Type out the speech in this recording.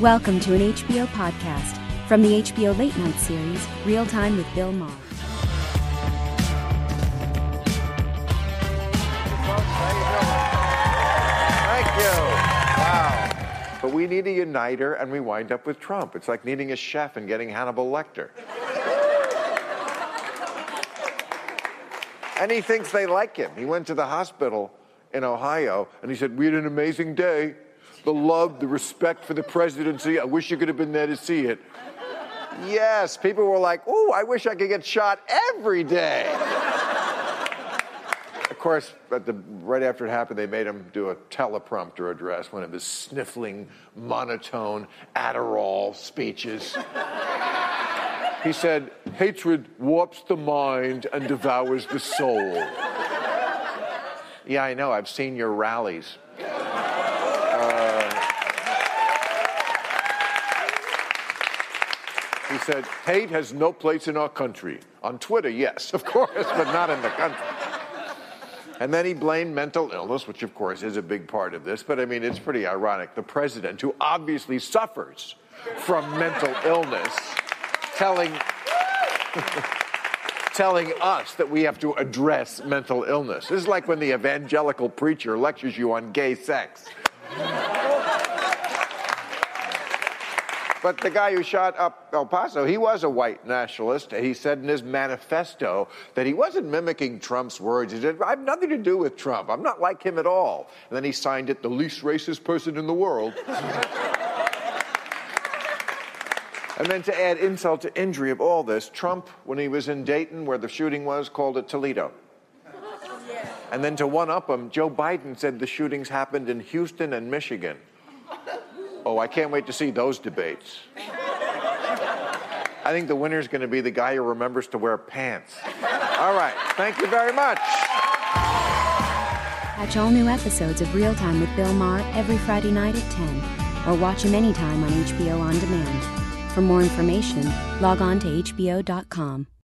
Welcome to an HBO podcast from the HBO Late Night series, Real Time with Bill Maher. Thank you. Wow. But we need a uniter, and we wind up with Trump. It's like needing a chef and getting Hannibal Lecter. and he thinks they like him. He went to the hospital in Ohio, and he said, We had an amazing day. The love, the respect for the presidency. I wish you could have been there to see it. Yes, people were like, Oh, I wish I could get shot every day of course, the, right after it happened, they made him do a teleprompter address, one of his sniffling, monotone Adderall speeches. he said, Hatred warps the mind and devours the soul. yeah, I know. I've seen your rallies. He said, Hate has no place in our country. On Twitter, yes, of course, but not in the country. And then he blamed mental illness, which of course is a big part of this, but I mean, it's pretty ironic. The president, who obviously suffers from mental illness, telling, telling us that we have to address mental illness. This is like when the evangelical preacher lectures you on gay sex. But the guy who shot up El Paso, he was a white nationalist. He said in his manifesto that he wasn't mimicking Trump's words. He said, I have nothing to do with Trump. I'm not like him at all. And then he signed it, the least racist person in the world. and then to add insult to injury of all this, Trump, when he was in Dayton, where the shooting was, called it Toledo. And then to one up him, Joe Biden said the shootings happened in Houston and Michigan. Oh, I can't wait to see those debates. I think the winner is going to be the guy who remembers to wear pants. All right. Thank you very much. Catch all new episodes of Real Time with Bill Maher every Friday night at 10, or watch him anytime on HBO On Demand. For more information, log on to HBO.com.